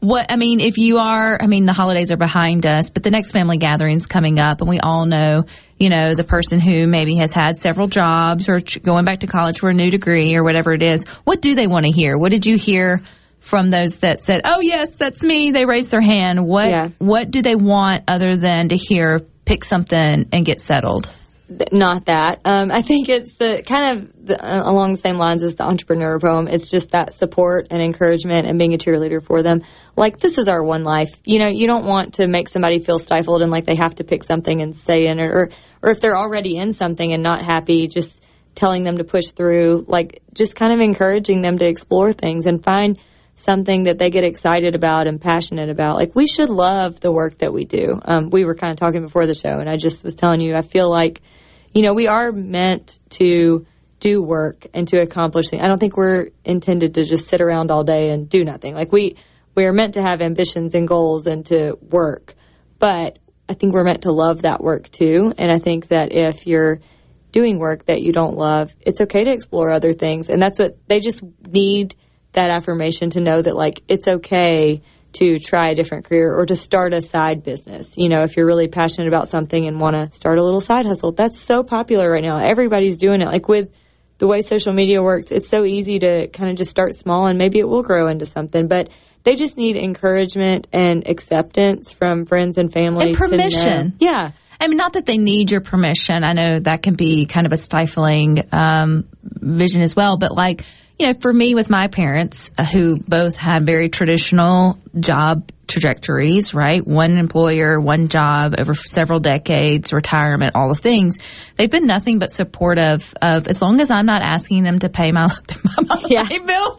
Speaker 2: what, I mean, if you are, I mean, the holidays are behind us, but the next family gathering's coming up and we all know, you know, the person who maybe has had several jobs or going back to college for a new degree or whatever it is. What do they want to hear? What did you hear from those that said, "Oh yes, that's me." They raised their hand. What
Speaker 5: Yeah.
Speaker 2: what do they want other than to hear pick something and get settled?
Speaker 5: Not that. Um, I think it's the kind of the, uh, along the same lines as the entrepreneur poem. It's just that support and encouragement and being a cheerleader for them. Like this is our one life. You know, you don't want to make somebody feel stifled and like they have to pick something and stay in it, or or if they're already in something and not happy, just telling them to push through. Like just kind of encouraging them to explore things and find something that they get excited about and passionate about. Like we should love the work that we do. Um, we were kind of talking before the show, and I just was telling you, I feel like, you know, we are meant to do work and to accomplish things. I don't think we're intended to just sit around all day and do nothing. Like we we are meant to have ambitions and goals and to work, but I think we're meant to love that work too. And I think that if you're doing work that you don't love, it's okay to explore other things. And that's what they just need that affirmation to know that like it's okay to try a different career or to start a side business. You know, if you're really passionate about something and want to start a little side hustle, that's so popular right now. Everybody's doing it. Like with the way social media works, it's so easy to kind of just start small and maybe it will grow into something. But they just need encouragement and acceptance from friends and family.
Speaker 2: And permission.
Speaker 5: Yeah.
Speaker 2: I mean, not that they need your permission. I know that can be kind of a stifling um, vision as well, but like, you know, for me with my parents uh, who both had very traditional job trajectories, right? One employer, one job over several decades, retirement, all the things. They've been nothing but supportive of as long as I'm not asking them to pay my, my yeah. bill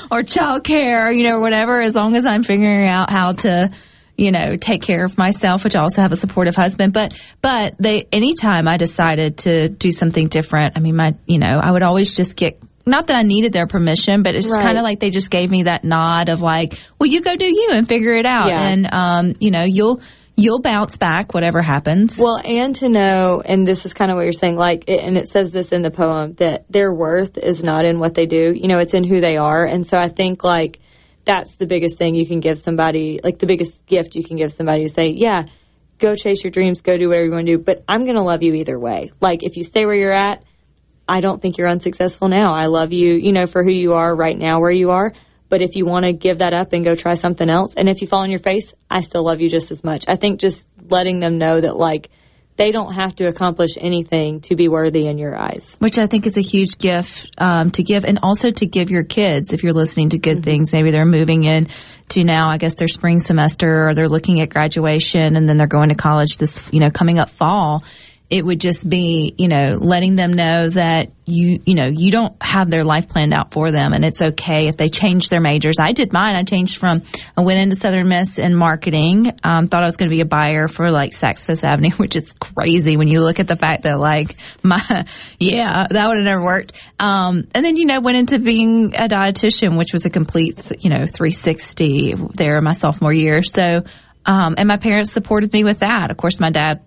Speaker 2: or child care, you know, or whatever, as long as I'm figuring out how to you know, take care of myself, which I also have a supportive husband. But, but they, anytime I decided to do something different, I mean, my, you know, I would always just get not that I needed their permission, but it's right. kind of like they just gave me that nod of like, well, you go do you and figure it out. Yeah. And, um, you know, you'll, you'll bounce back whatever happens.
Speaker 5: Well, and to know, and this is kind of what you're saying, like, and it says this in the poem that their worth is not in what they do. You know, it's in who they are. And so I think like that's the biggest thing you can give somebody, like the biggest gift you can give somebody to say, yeah, go chase your dreams, go do whatever you want to do, but I'm going to love you either way. Like if you stay where you're at, I don't think you're unsuccessful now. I love you, you know, for who you are right now where you are. But if you want to give that up and go try something else, and if you fall on your face, I still love you just as much. I think just letting them know that, like, they don't have to accomplish anything to be worthy in your eyes.
Speaker 2: Which I think is a huge gift um, to give, and also to give your kids. If you're listening to good mm-hmm. things, maybe they're moving in to now, I guess their spring semester, or they're looking at graduation, and then they're going to college this, you know, coming up fall it would just be, you know, letting them know that you, you know, you don't have their life planned out for them and it's okay if they change their majors. I did mine. I changed from, I went into Southern Miss in marketing, um, thought I was going to be a buyer for like Saks Fifth Avenue, which is crazy when you look at the fact that like my, yeah, that would have never worked. Um, and then, you know, went into being a dietitian, which was a complete, you know, 360 there my sophomore year. So, um, and my parents supported me with that. Of course, my dad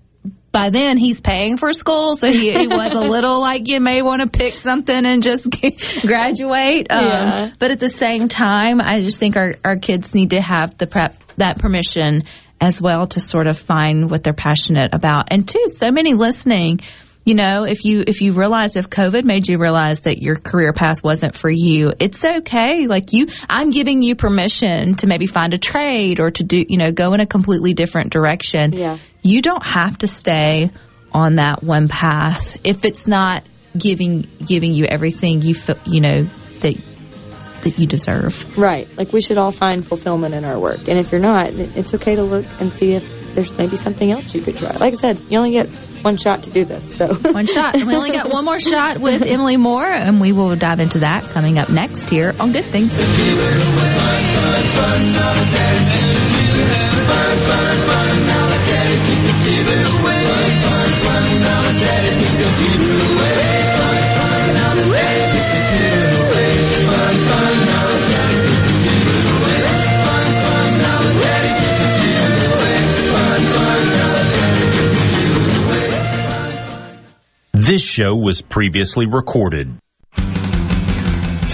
Speaker 2: by then he's paying for school, so he, he was a little like you may want to pick something and just graduate. Um, yeah. But at the same time, I just think our, our kids need to have the prep that permission as well to sort of find what they're passionate about. And two, so many listening you know, if you, if you realize if COVID made you realize that your career path wasn't for you, it's okay. Like you, I'm giving you permission to maybe find a trade or to do, you know, go in a completely different direction.
Speaker 5: Yeah.
Speaker 2: You don't have to stay on that one path if it's not giving, giving you everything you feel, you know, that that you deserve.
Speaker 5: Right. Like we should all find fulfillment in our work. And if you're not, it's okay to look and see if there's maybe something else you could try. Like I said, you only get one shot to do this. So
Speaker 2: one shot. We only got one more shot with Emily Moore, and we will dive into that coming up next here on Good Things.
Speaker 3: This show was previously recorded.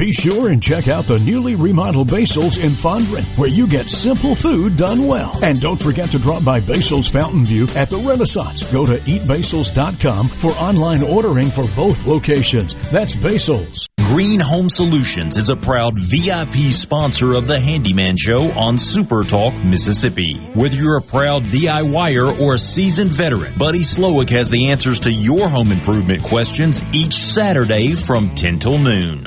Speaker 21: Be sure and check out the newly remodeled Basil's in Fondren, where you get simple food done well. And don't forget to drop by Basil's Fountain View at the Renaissance. Go to eatbasils.com for online ordering for both locations. That's Basil's.
Speaker 3: Green Home Solutions is a proud VIP sponsor of the Handyman Show on Super Talk, Mississippi. Whether you're a proud DIYer or a seasoned veteran, Buddy Slowick has the answers to your home improvement questions each Saturday from 10 till noon.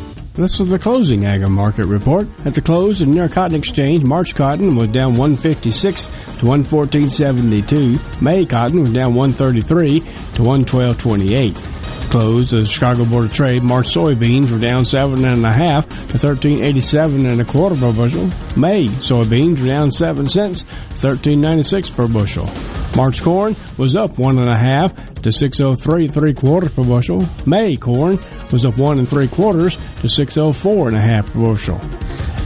Speaker 22: This is the closing agri market report. At the close of New York Cotton Exchange, March cotton was down 156 to 114.72. May cotton was down 133 to 112.28. Close the Chicago Board of Trade, March soybeans were down seven and a half to 13.87 and a quarter per bushel. May soybeans were down seven cents, 13.96 per bushel. March corn was up one and a half to 603 three quarters per bushel. May corn was up one and three quarters to 604 and a half per bushel.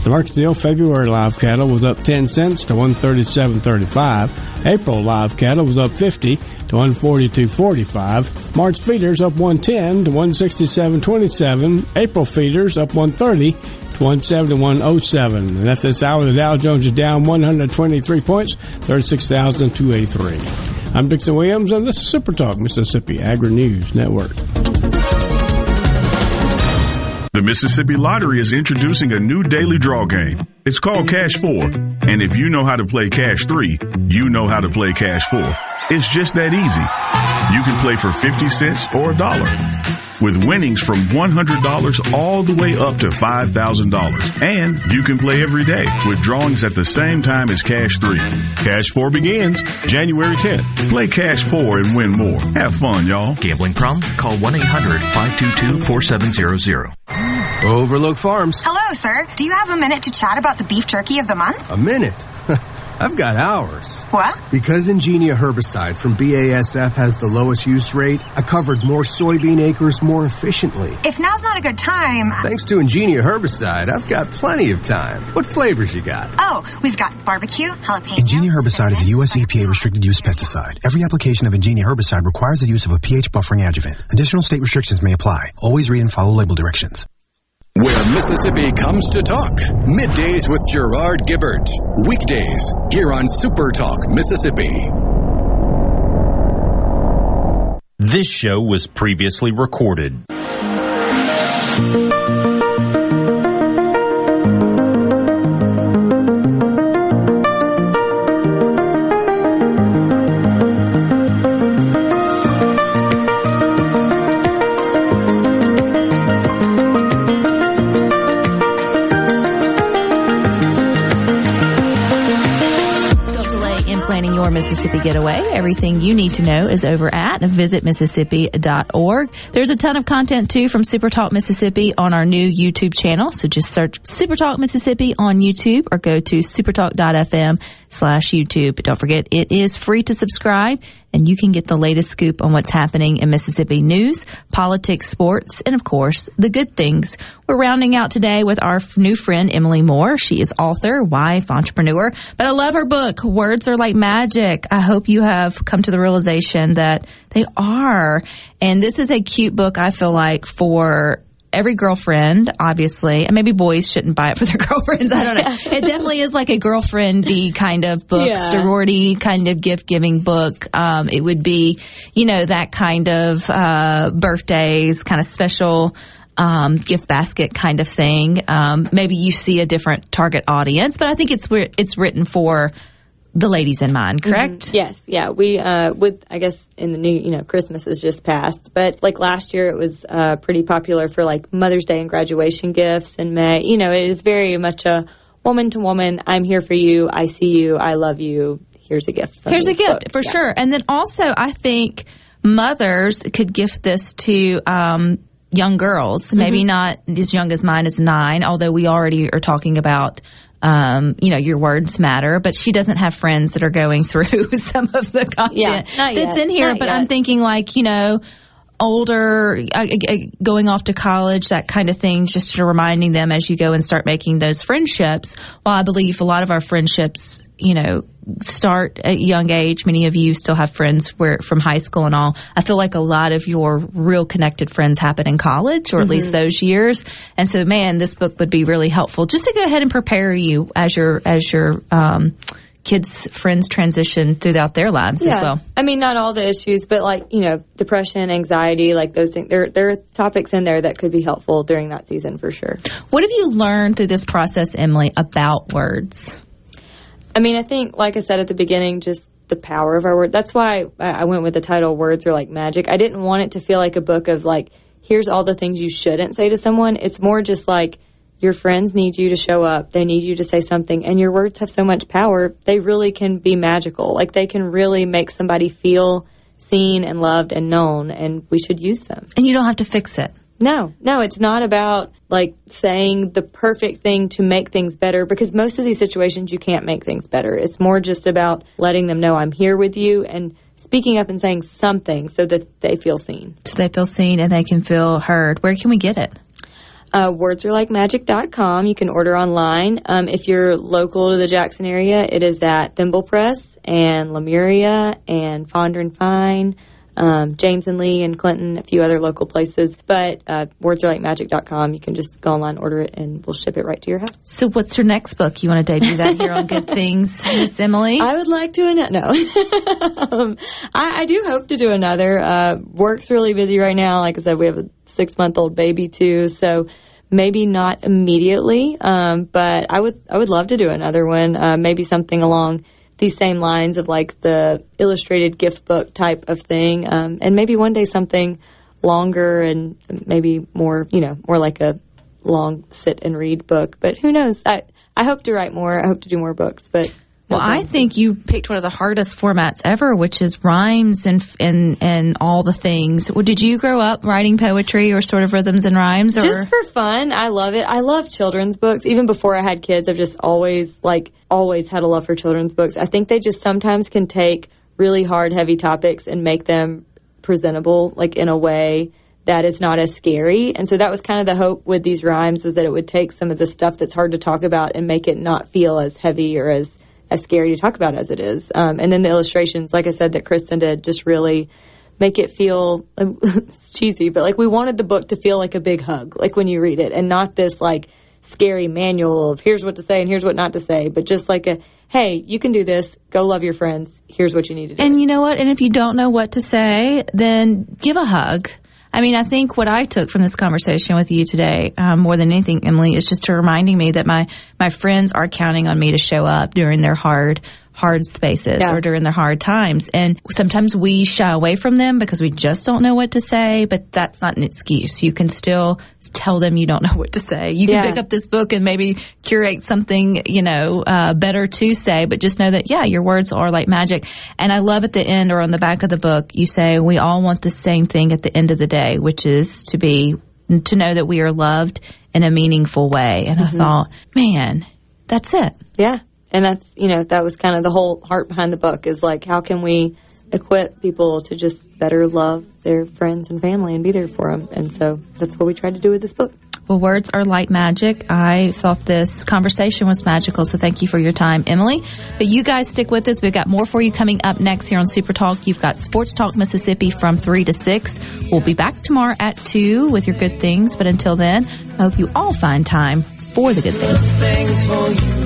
Speaker 22: The deal February live cattle was up 10 cents to 137.35. April live cattle was up 50 to 142.45. March feeders up 110 to 167.27. April feeders up 130 to 171.07. And that's this hour. The Dow Jones is down 123 points, 36,283. I'm Dixon Williams, and this is Super Talk Mississippi Agri News Network.
Speaker 23: The Mississippi Lottery is introducing a new daily draw game. It's called Cash 4. And if you know how to play Cash 3, you know how to play Cash 4. It's just that easy. You can play for 50 cents or a dollar. With winnings from $100 all the way up to $5,000. And you can play every day with drawings at the same time as Cash 3. Cash 4 begins January 10th. Play Cash 4 and win more. Have fun, y'all.
Speaker 24: Gambling problem? Call 1-800-522-4700.
Speaker 25: Overlook Farms.
Speaker 26: Hello, sir. Do you have a minute to chat about the beef jerky of the month?
Speaker 25: A minute? I've got hours.
Speaker 26: What?
Speaker 25: Because Engenia herbicide from BASF has the lowest use rate, I covered more soybean acres more efficiently.
Speaker 26: If now's not a good time.
Speaker 25: Thanks to Engenia herbicide, I've got plenty of time. What flavors you got?
Speaker 26: Oh, we've got barbecue, jalapeno.
Speaker 27: Engenia herbicide is a U.S. EPA restricted use pesticide. Every application of Engenia herbicide requires the use of a pH buffering adjuvant. Additional state restrictions may apply. Always read and follow label directions.
Speaker 1: Where Mississippi comes to talk. Middays with Gerard Gibert. Weekdays here on Super Talk Mississippi.
Speaker 3: This show was previously recorded.
Speaker 2: Mississippi getaway. Everything you need to know is over at visitmississippi.org. There's a ton of content too from Super Talk Mississippi on our new YouTube channel. So just search Super Talk Mississippi on YouTube or go to supertalk.fm slash YouTube. Don't forget, it is free to subscribe and you can get the latest scoop on what's happening in Mississippi news, politics, sports, and of course, the good things. We're rounding out today with our new friend, Emily Moore. She is author, wife, entrepreneur, but I love her book, Words Are Like Magic. I hope you have come to the realization that they are. And this is a cute book, I feel like, for every girlfriend, obviously, and maybe boys shouldn't buy it for their girlfriends. I don't know. it definitely is like a girlfriendy kind of book,
Speaker 5: Yeah.
Speaker 2: sorority kind of gift giving book. Um, it would be, you know, that kind of uh, birthdays, kind of special. Um, gift basket kind of thing. Um, maybe you see a different target audience, but I think it's it's written for the ladies in mind, correct?
Speaker 5: Mhm. Yes, yeah. We uh, with I guess in the new you know Christmas has just passed, but like last year it was uh, pretty popular for like Mother's Day and graduation gifts in May. You know, it is very much a woman to woman. I'm here for you. I see you. I love you. Here's a gift.
Speaker 2: Here's
Speaker 5: me
Speaker 2: a gift for
Speaker 5: Yeah.
Speaker 2: sure. And then also, I think mothers could gift this to um, young girls, maybe
Speaker 5: Mm-hmm.
Speaker 2: not as young as mine is nine, although we already are talking about. Um, you know, your words matter, but she doesn't have friends that are going through some of the content
Speaker 5: Yeah,
Speaker 2: that's
Speaker 5: yet.
Speaker 2: in here.
Speaker 5: Not
Speaker 2: but I'm thinking like, you know, older, uh, uh, going off to college, that kind of thing, just sort of reminding them as you go and start making those friendships. While I believe a lot of our friendships, you know, start at a young age. Many of you still have friends where from high school and all. I feel like a lot of your real connected friends happen in college or at least
Speaker 5: Mhm.
Speaker 2: those years. And so, man, this book would be really helpful just to go ahead and prepare you as your, as your, um, kids' friends transition throughout their lives as well.
Speaker 5: I mean, not all the issues, but like you know, depression, anxiety, like those things. There, there are topics in there that could be helpful during that season for sure.
Speaker 2: What have you learned through this process, Emily, about words?
Speaker 5: I mean, I think, like I said at the beginning, just the power of our word. That's why I I went with the title "Words Are Like Magic." I didn't want it to feel like a book of like, here's all the things you shouldn't say to someone. It's more just like your friends need you to show up. They need you to say something, and your words have so much power. They really can be magical. Like they can really make somebody feel seen and loved and known, and we should use them.
Speaker 2: And you don't have to fix it.
Speaker 5: No, no, it's not about like saying the perfect thing to make things better because most of these situations you can't make things better. It's more just about letting them know I'm here with you and speaking up and saying something so that they feel seen.
Speaker 2: So they feel seen and they can feel heard. Where can we get it?
Speaker 5: Uh, wordsarelikeMagic.com. You can order online. Um, if you're local to the Jackson area, it is at Thimble Press and Lemuria and Fondren and Fine, um, James and Lee and Clinton, a few other local places. But uh, wordsarelikeMagic.com, you can just go online, order it, and we'll ship it right to your house.
Speaker 2: So what's your next book? You want to debut that here on Good Things, Miss Emily?
Speaker 5: I would like to announce. No, um, I, I do hope to do another. Uh, work's really busy right now. Like I said, we have a six month old baby too, so maybe not immediately. Um, but I would I would love to do another one. Uh, maybe something along these same lines of like the illustrated gift book type of thing, um, and maybe one day something longer and maybe more, you know, more like a long sit and read book. But who knows? I I hope to write more. I hope to do more books, but.
Speaker 2: Well, I think you picked one of the hardest formats ever, which is rhymes and and and all the things. Well, did you grow up writing poetry or sort of rhythms and rhymes? Or?
Speaker 5: Just for fun. I love it. I love children's books. Even before I had kids, I've just always like always had a love for children's books. I think they just sometimes can take really hard, heavy topics and make them presentable, like in a way that is not as scary. And so that was kind of the hope with these rhymes was that it would take some of the stuff that's hard to talk about and make it not feel as heavy or as as scary to talk about as it is. Um, and then the illustrations, like I said, that Kristen did, just really make it feel it's cheesy, but like we wanted the book to feel like a big hug, like when you read it, and not this like scary manual of here's what to say and here's what not to say, but just like a hey, you can do this. Go love your friends. Here's what you need to do.
Speaker 2: And you know what? And if you don't know what to say, then give a hug. I mean, I think what I took from this conversation with you today, um, more than anything, Emily, is just to reminding me that my my friends are counting on me to show up during their hard hard spaces
Speaker 5: Yeah.
Speaker 2: or during their hard times. And sometimes we shy away from them because we just don't know what to say, but that's not an excuse. You can still tell them you don't know what to say. You can
Speaker 5: Yeah.
Speaker 2: pick up this book and maybe curate something, you know, uh, better to say, but just know that, yeah, your words are like magic. And I love at the end or on the back of the book, you say, we all want the same thing at the end of the day, which is to be, to know that we are loved in a meaningful way. And I
Speaker 5: Mhm.
Speaker 2: thought, man, that's it.
Speaker 5: Yeah. And that's you know that was kind of the whole heart behind the book is like how can we equip people to just better love their friends and family and be there for them and so that's what we tried to do with this book
Speaker 2: Well, words are like magic. I thought this conversation was magical, so thank you for your time, Emily. But you guys stick with us. We've got more for you coming up next here on Super Talk. You've got Sports Talk Mississippi from 3 to 6. We'll be back tomorrow at 2 with your good things. But until then, I hope you all find time for the good things.